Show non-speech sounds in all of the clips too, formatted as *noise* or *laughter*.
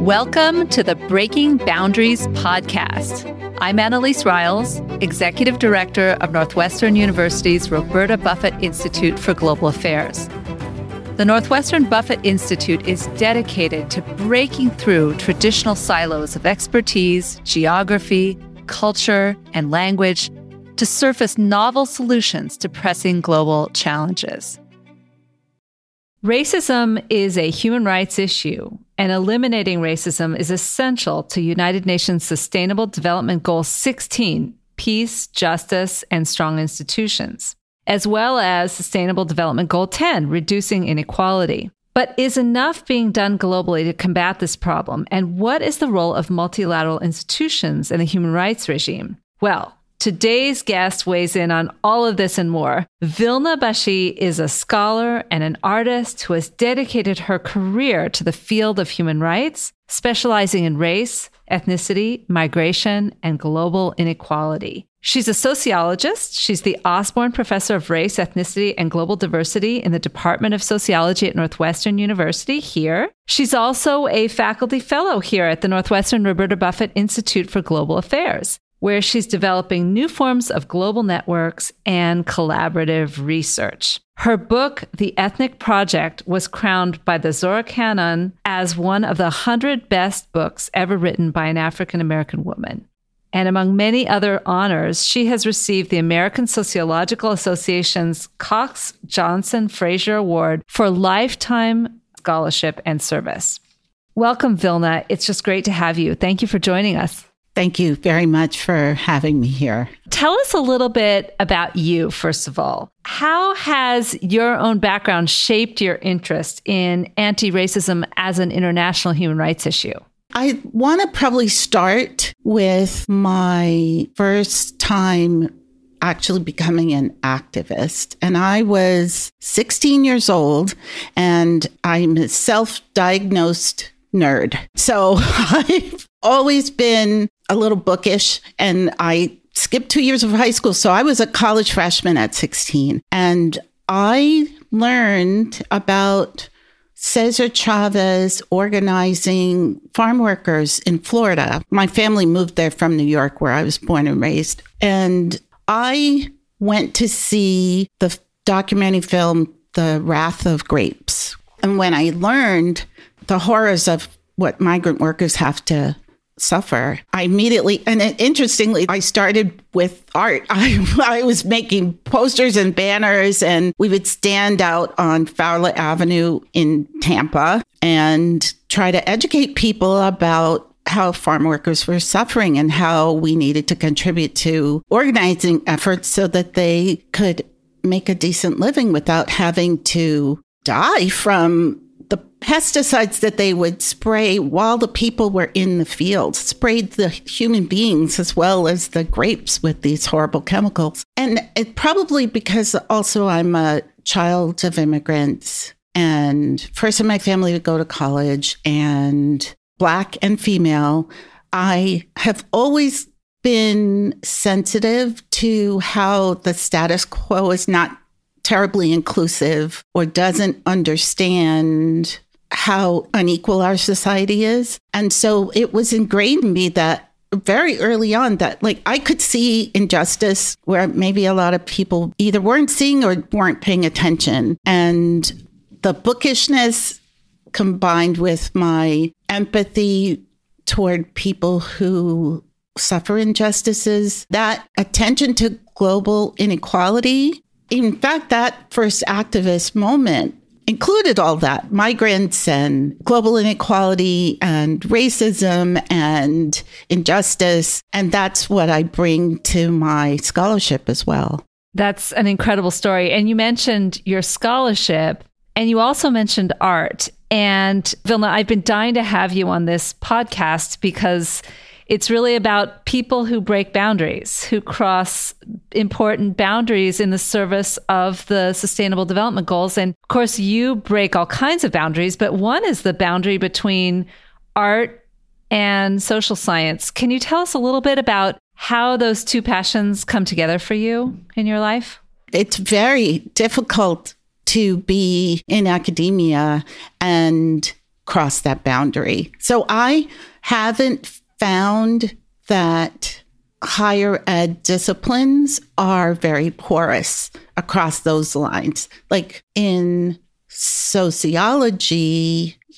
Welcome to the Breaking Boundaries podcast. I'm Annelise Riles, Executive Director of Northwestern University's Roberta Buffett Institute for Global Affairs. The Northwestern Buffett Institute is dedicated to breaking through traditional silos of expertise, geography, culture, and language to surface novel solutions to pressing global challenges. Racism is a human rights issue, and eliminating racism is essential to United Nations Sustainable Development Goal 16 peace, justice, and strong institutions, as well as Sustainable Development Goal 10 reducing inequality. But is enough being done globally to combat this problem? And what is the role of multilateral institutions in the human rights regime? Well, Today's guest weighs in on all of this and more. Vilna Bashi is a scholar and an artist who has dedicated her career to the field of human rights, specializing in race, ethnicity, migration, and global inequality. She's a sociologist. She's the Osborne Professor of Race, Ethnicity, and Global Diversity in the Department of Sociology at Northwestern University here. She's also a faculty fellow here at the Northwestern Roberta Buffett Institute for Global Affairs where she's developing new forms of global networks and collaborative research. Her book, The Ethnic Project, was crowned by the Zora Canon as one of the 100 best books ever written by an African American woman. And among many other honors, she has received the American Sociological Association's Cox Johnson Frazier Award for lifetime scholarship and service. Welcome, Vilna. It's just great to have you. Thank you for joining us. Thank you very much for having me here. Tell us a little bit about you, first of all. How has your own background shaped your interest in anti racism as an international human rights issue? I want to probably start with my first time actually becoming an activist. And I was 16 years old and I'm a self diagnosed nerd. So *laughs* I've always been a little bookish and I skipped two years of high school. So I was a college freshman at 16 and I learned about Cesar Chavez organizing farm workers in Florida. My family moved there from New York, where I was born and raised. And I went to see the documentary film, The Wrath of Grapes. And when I learned the horrors of what migrant workers have to suffer. I immediately, and interestingly, I started with art. *laughs* I, I was making posters and banners, and we would stand out on Fowler Avenue in Tampa and try to educate people about how farm workers were suffering and how we needed to contribute to organizing efforts so that they could make a decent living without having to die from pesticides that they would spray while the people were in the field sprayed the human beings as well as the grapes with these horrible chemicals. And it probably because also I'm a child of immigrants and first in my family to go to college and black and female. I have always been sensitive to how the status quo is not terribly inclusive or doesn't understand how unequal our society is. And so it was ingrained in me that very early on that like I could see injustice where maybe a lot of people either weren't seeing or weren't paying attention. And the bookishness combined with my empathy toward people who suffer injustices, that attention to global inequality in fact, that first activist moment included all that migrants and global inequality and racism and injustice. And that's what I bring to my scholarship as well. That's an incredible story. And you mentioned your scholarship and you also mentioned art. And Vilna, I've been dying to have you on this podcast because it's really about people who break boundaries, who cross important boundaries in the service of the sustainable development goals. And of course, you break all kinds of boundaries, but one is the boundary between art and social science. Can you tell us a little bit about how those two passions come together for you in your life? It's very difficult to be in academia and cross that boundary. So I haven't found that higher ed disciplines are very porous across those lines. Like in sociology,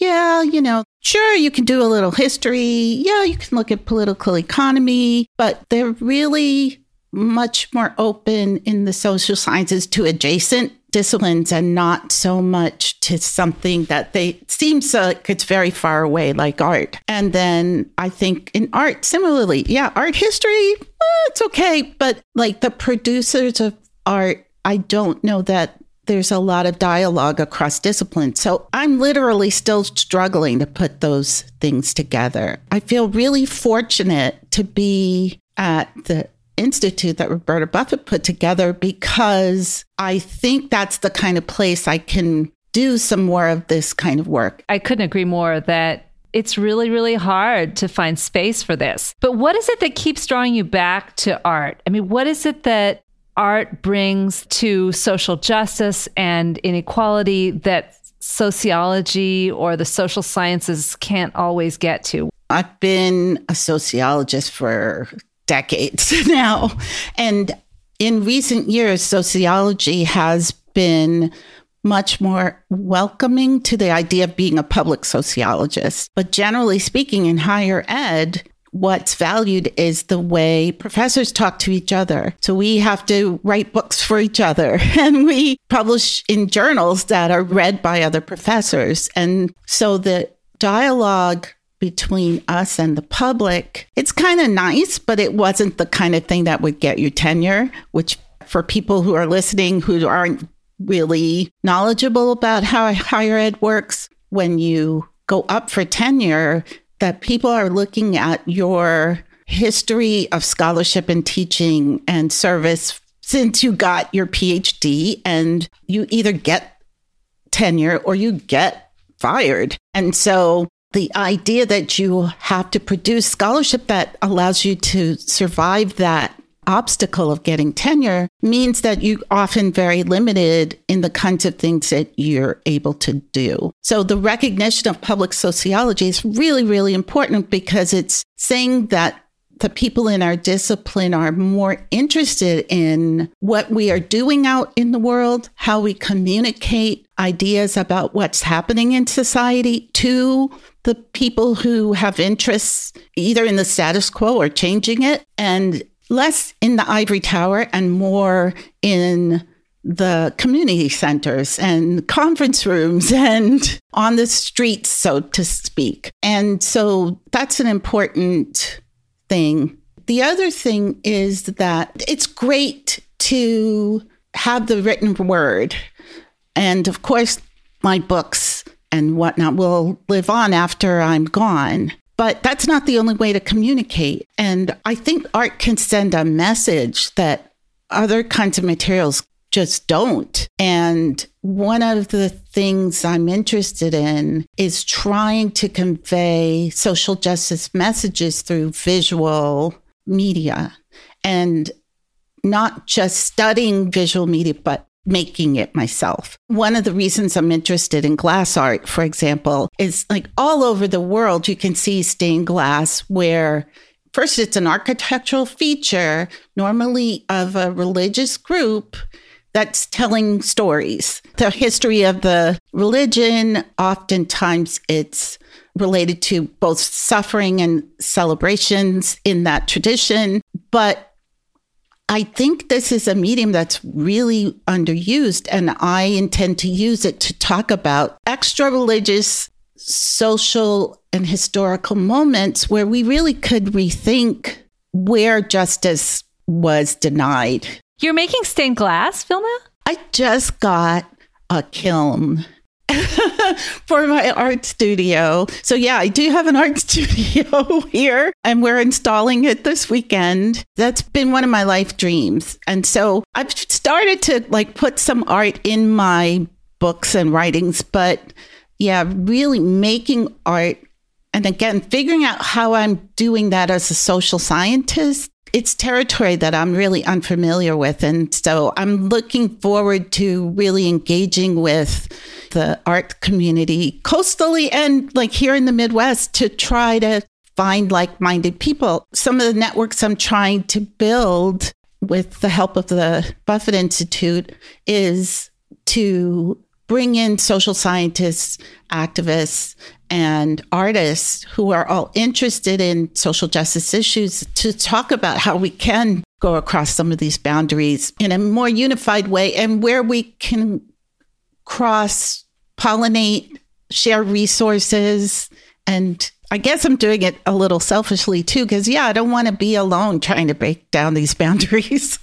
yeah, you know, sure, you can do a little history. Yeah, you can look at political economy, but they're really much more open in the social sciences to adjacent disciplines and not so much to something that they seems like it's very far away like art and then i think in art similarly yeah art history well, it's okay but like the producers of art i don't know that there's a lot of dialogue across disciplines. So I'm literally still struggling to put those things together. I feel really fortunate to be at the institute that Roberta Buffett put together because I think that's the kind of place I can do some more of this kind of work. I couldn't agree more that it's really, really hard to find space for this. But what is it that keeps drawing you back to art? I mean, what is it that art brings to social justice and inequality that sociology or the social sciences can't always get to? I've been a sociologist for decades *laughs* now. And in recent years, sociology has been much more welcoming to the idea of being a public sociologist. But generally speaking, in higher ed, what's valued is the way professors talk to each other. So we have to write books for each other *laughs* and we publish in journals that are read by other professors. And so the dialogue between us and the public, it's kind of nice, but it wasn't the kind of thing that would get you tenure, which for people who are listening who aren't really knowledgeable about how higher ed works, when you go up for tenure, that people are looking at your history of scholarship and teaching and service since you got your PhD and you either get tenure or you get fired. And so the idea that you have to produce scholarship that allows you to survive that obstacle of getting tenure means that you often very limited in the kinds of things that you're able to do. So the recognition of public sociology is really, really important because it's saying that the people in our discipline are more interested in what we are doing out in the world, how we communicate ideas about what's happening in society to the people who have interests either in the status quo or changing it. And less in the ivory tower and more in the community centers and conference rooms *laughs* and on the streets, so to speak. And so that's an important thing. The other thing is that it's great to have the written word. And of course, my books and whatnot will live on after I'm gone. But that's not the only way to communicate. And I think art can send a message that other kinds of materials just don't. And one of the things I'm interested in is trying to convey social justice messages through visual media and not just studying visual media, but making it myself. One of the reasons I'm interested in glass art, for example, is like all over the world, you can see stained glass where first it's an architectural feature, normally of a religious group that's telling stories. The history of the religion, oftentimes it's related to both suffering and celebrations in that tradition. But I think this is a medium that's really underused, and I intend to use it to talk about extra religious, social, and historical moments where we really could rethink where justice was denied. You're making stained glass, Vilna? I just got a kiln *laughs* for my art studio. So, yeah, I do have an art *laughs* studio here and we're installing it this weekend. That's been one of my life dreams. And so I've started to like put some art in my books and writings, but yeah, really making art. And again, figuring out how I'm doing that as a social scientist it's territory that I'm really unfamiliar with. And so I'm looking forward to really engaging with the art community coastally and like here in the Midwest to try to find like minded people. Some of the networks I'm trying to build with the help of the Buffett Institute is to bring in social scientists, activists, and artists who are all interested in social justice issues to talk about how we can go across some of these boundaries in a more unified way and where we can cross pollinate, share resources, and I guess I'm doing it a little selfishly too, because yeah, I don't want to be alone trying to break down these *laughs* boundaries.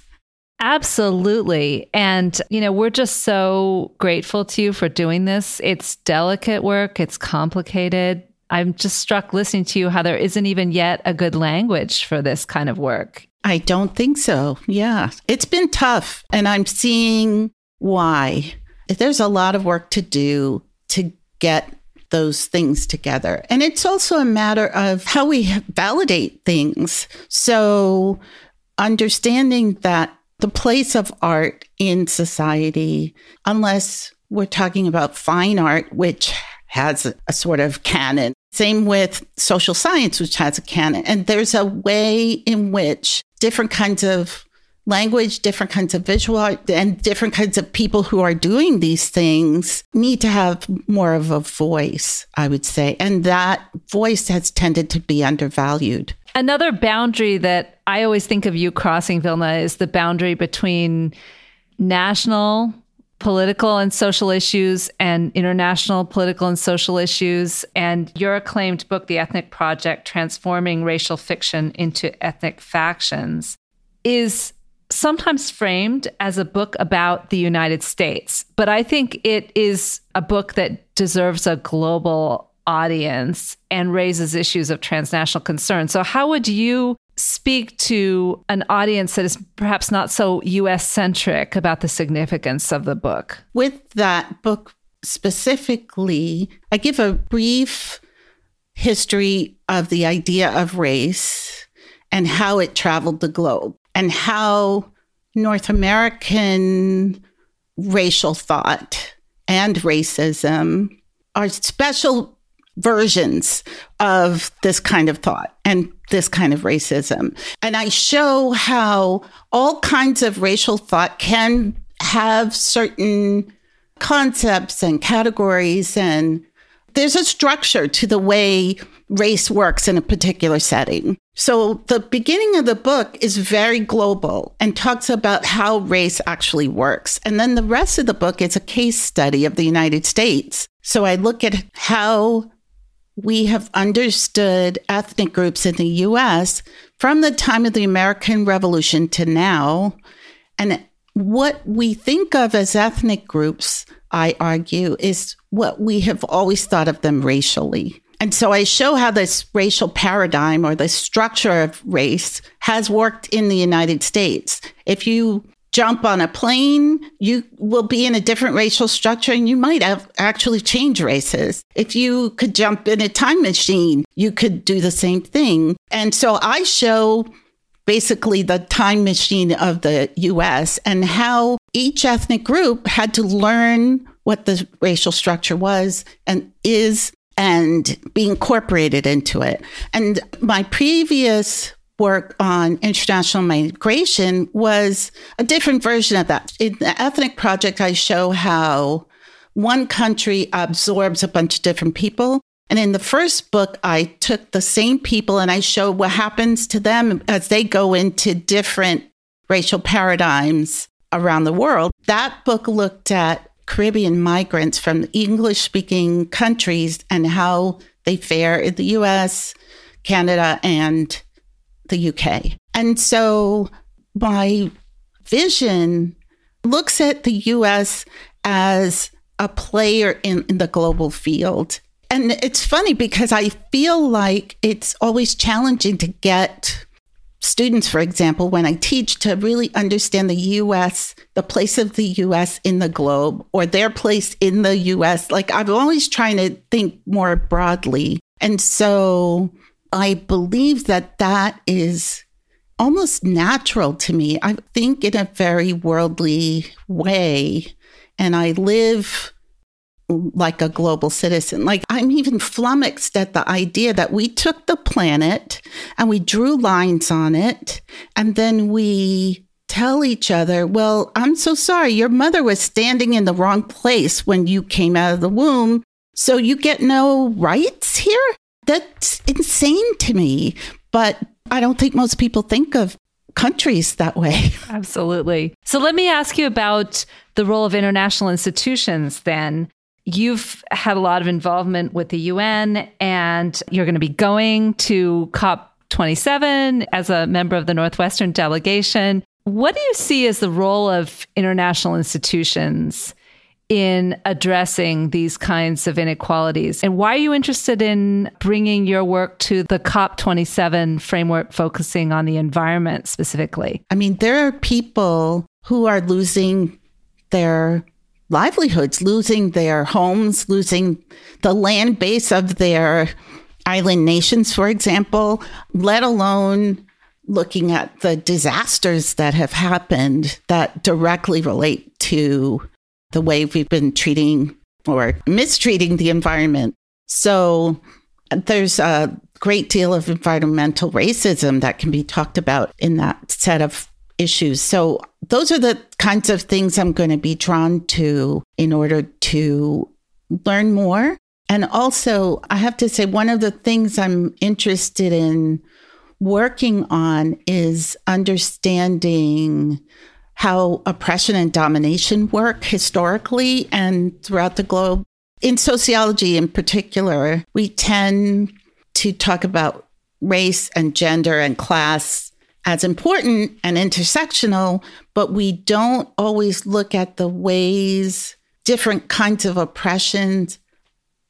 Absolutely. And, you know, we're just so grateful to you for doing this. It's delicate work, it's complicated. I'm just struck listening to you how there isn't even yet a good language for this kind of work. I don't think so. Yeah. It's been tough. And I'm seeing why. There's a lot of work to do to get those things together. And it's also a matter of how we validate things. So, understanding that the place of art in society, unless we're talking about fine art, which has a, sort of canon. Same with social science, which has a canon. And there's a way in which different kinds of language, different kinds of visual art, and different kinds of people who are doing these things need to have more of a voice, I would say. And that voice has tended to be undervalued. Another boundary that I always think of you crossing, Vilna, is the boundary between national political and social issues and international political and social issues. And your acclaimed book, The Ethnic Project Transforming Racial Fiction into Ethnic Factions, is sometimes framed as a book about the United States, but I think it is a book that deserves a global audience and raises issues of transnational concern. So, how would you speak to an audience that is perhaps not so US centric about the significance of the book? With that book specifically, I give a brief history of the idea of race and how it traveled the globe and how North American racial thought and racism are special versions of this kind of thought and this kind of racism. And I show how all kinds of racial thought can have certain concepts and categories and there's a structure to the way race works in a particular setting. So the beginning of the book is very global and talks about how race actually works. And then the rest of the book is a case study of the United States. So I look at how we have understood ethnic groups in the US from the time of the American Revolution to now. And what we think of as ethnic groups, I argue, is what we have always thought of them racially. And so I show how this racial paradigm or the structure of race has worked in the United States. If you jump on a plane, you will be in a different racial structure and you might have actually change races. If you could jump in a time machine, you could do the same thing. And so I show basically the time machine of the US and how each ethnic group had to learn what the racial structure was and is and be incorporated into it. And my previous work on international migration was a different version of that. In the Ethnic Project, I show how one country absorbs a bunch of different people. And in the first book, I took the same people and I show what happens to them as they go into different racial paradigms around the world. That book looked at Caribbean migrants from English speaking countries and how they fare in the US, Canada, and the UK. And so my vision looks at the US as a player in, in the global field. And it's funny because I feel like it's always challenging to get students, for example, when I teach to really understand the US, the place of the US in the globe or their place in the US. Like I'm always trying to think more broadly. And so I believe that that is almost natural to me. I think in a very worldly way, and I live like a global citizen. Like I'm even flummoxed at the idea that we took the planet and we drew lines on it and then we tell each other, well, I'm so sorry. Your mother was standing in the wrong place when you came out of the womb. So you get no rights here? That's insane to me. But I don't think most people think of countries that way. *laughs* Absolutely. So let me ask you about the role of international institutions then. You've had a lot of involvement with the UN and you're going to be going to COP27 as a member of the Northwestern delegation. What do you see as the role of international institutions in addressing these kinds of inequalities? And why are you interested in bringing your work to the COP27 framework focusing on the environment specifically? I mean, there are people who are losing their livelihoods, losing their homes, losing the land base of their island nations, for example, let alone looking at the disasters that have happened that directly relate to the way we've been treating or mistreating the environment. So there's a great deal of environmental racism that can be talked about in that set of issues. So those are the kinds of things I'm going to be drawn to in order to learn more. And also, I have to say, one of the things I'm interested in working on is understanding how oppression and domination work historically and throughout the globe. In sociology, in particular, we tend to talk about race and gender and class as important and intersectional, but we don't always look at the ways different kinds of oppressions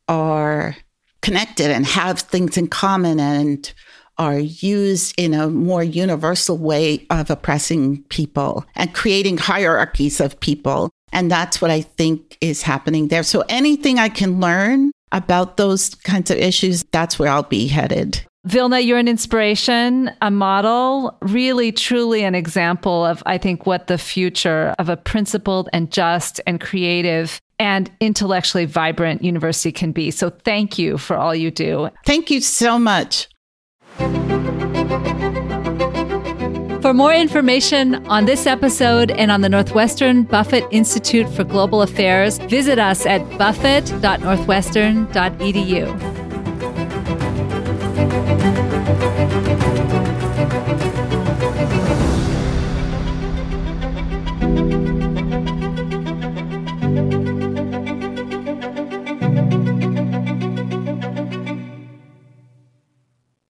are connected and have things in common and are used in a more universal way of oppressing people and creating hierarchies of people. And that's what I think is happening there. So anything I can learn about those kinds of issues, that's where I'll be headed. Vilna, you're an inspiration, a model, really truly an example of, I think, what the future of a principled and just and creative and intellectually vibrant university can be. So thank you for all you do. Thank you so much. For more information on this episode and on the Northwestern Buffett Institute for Global Affairs, visit us at buffett.northwestern.edu.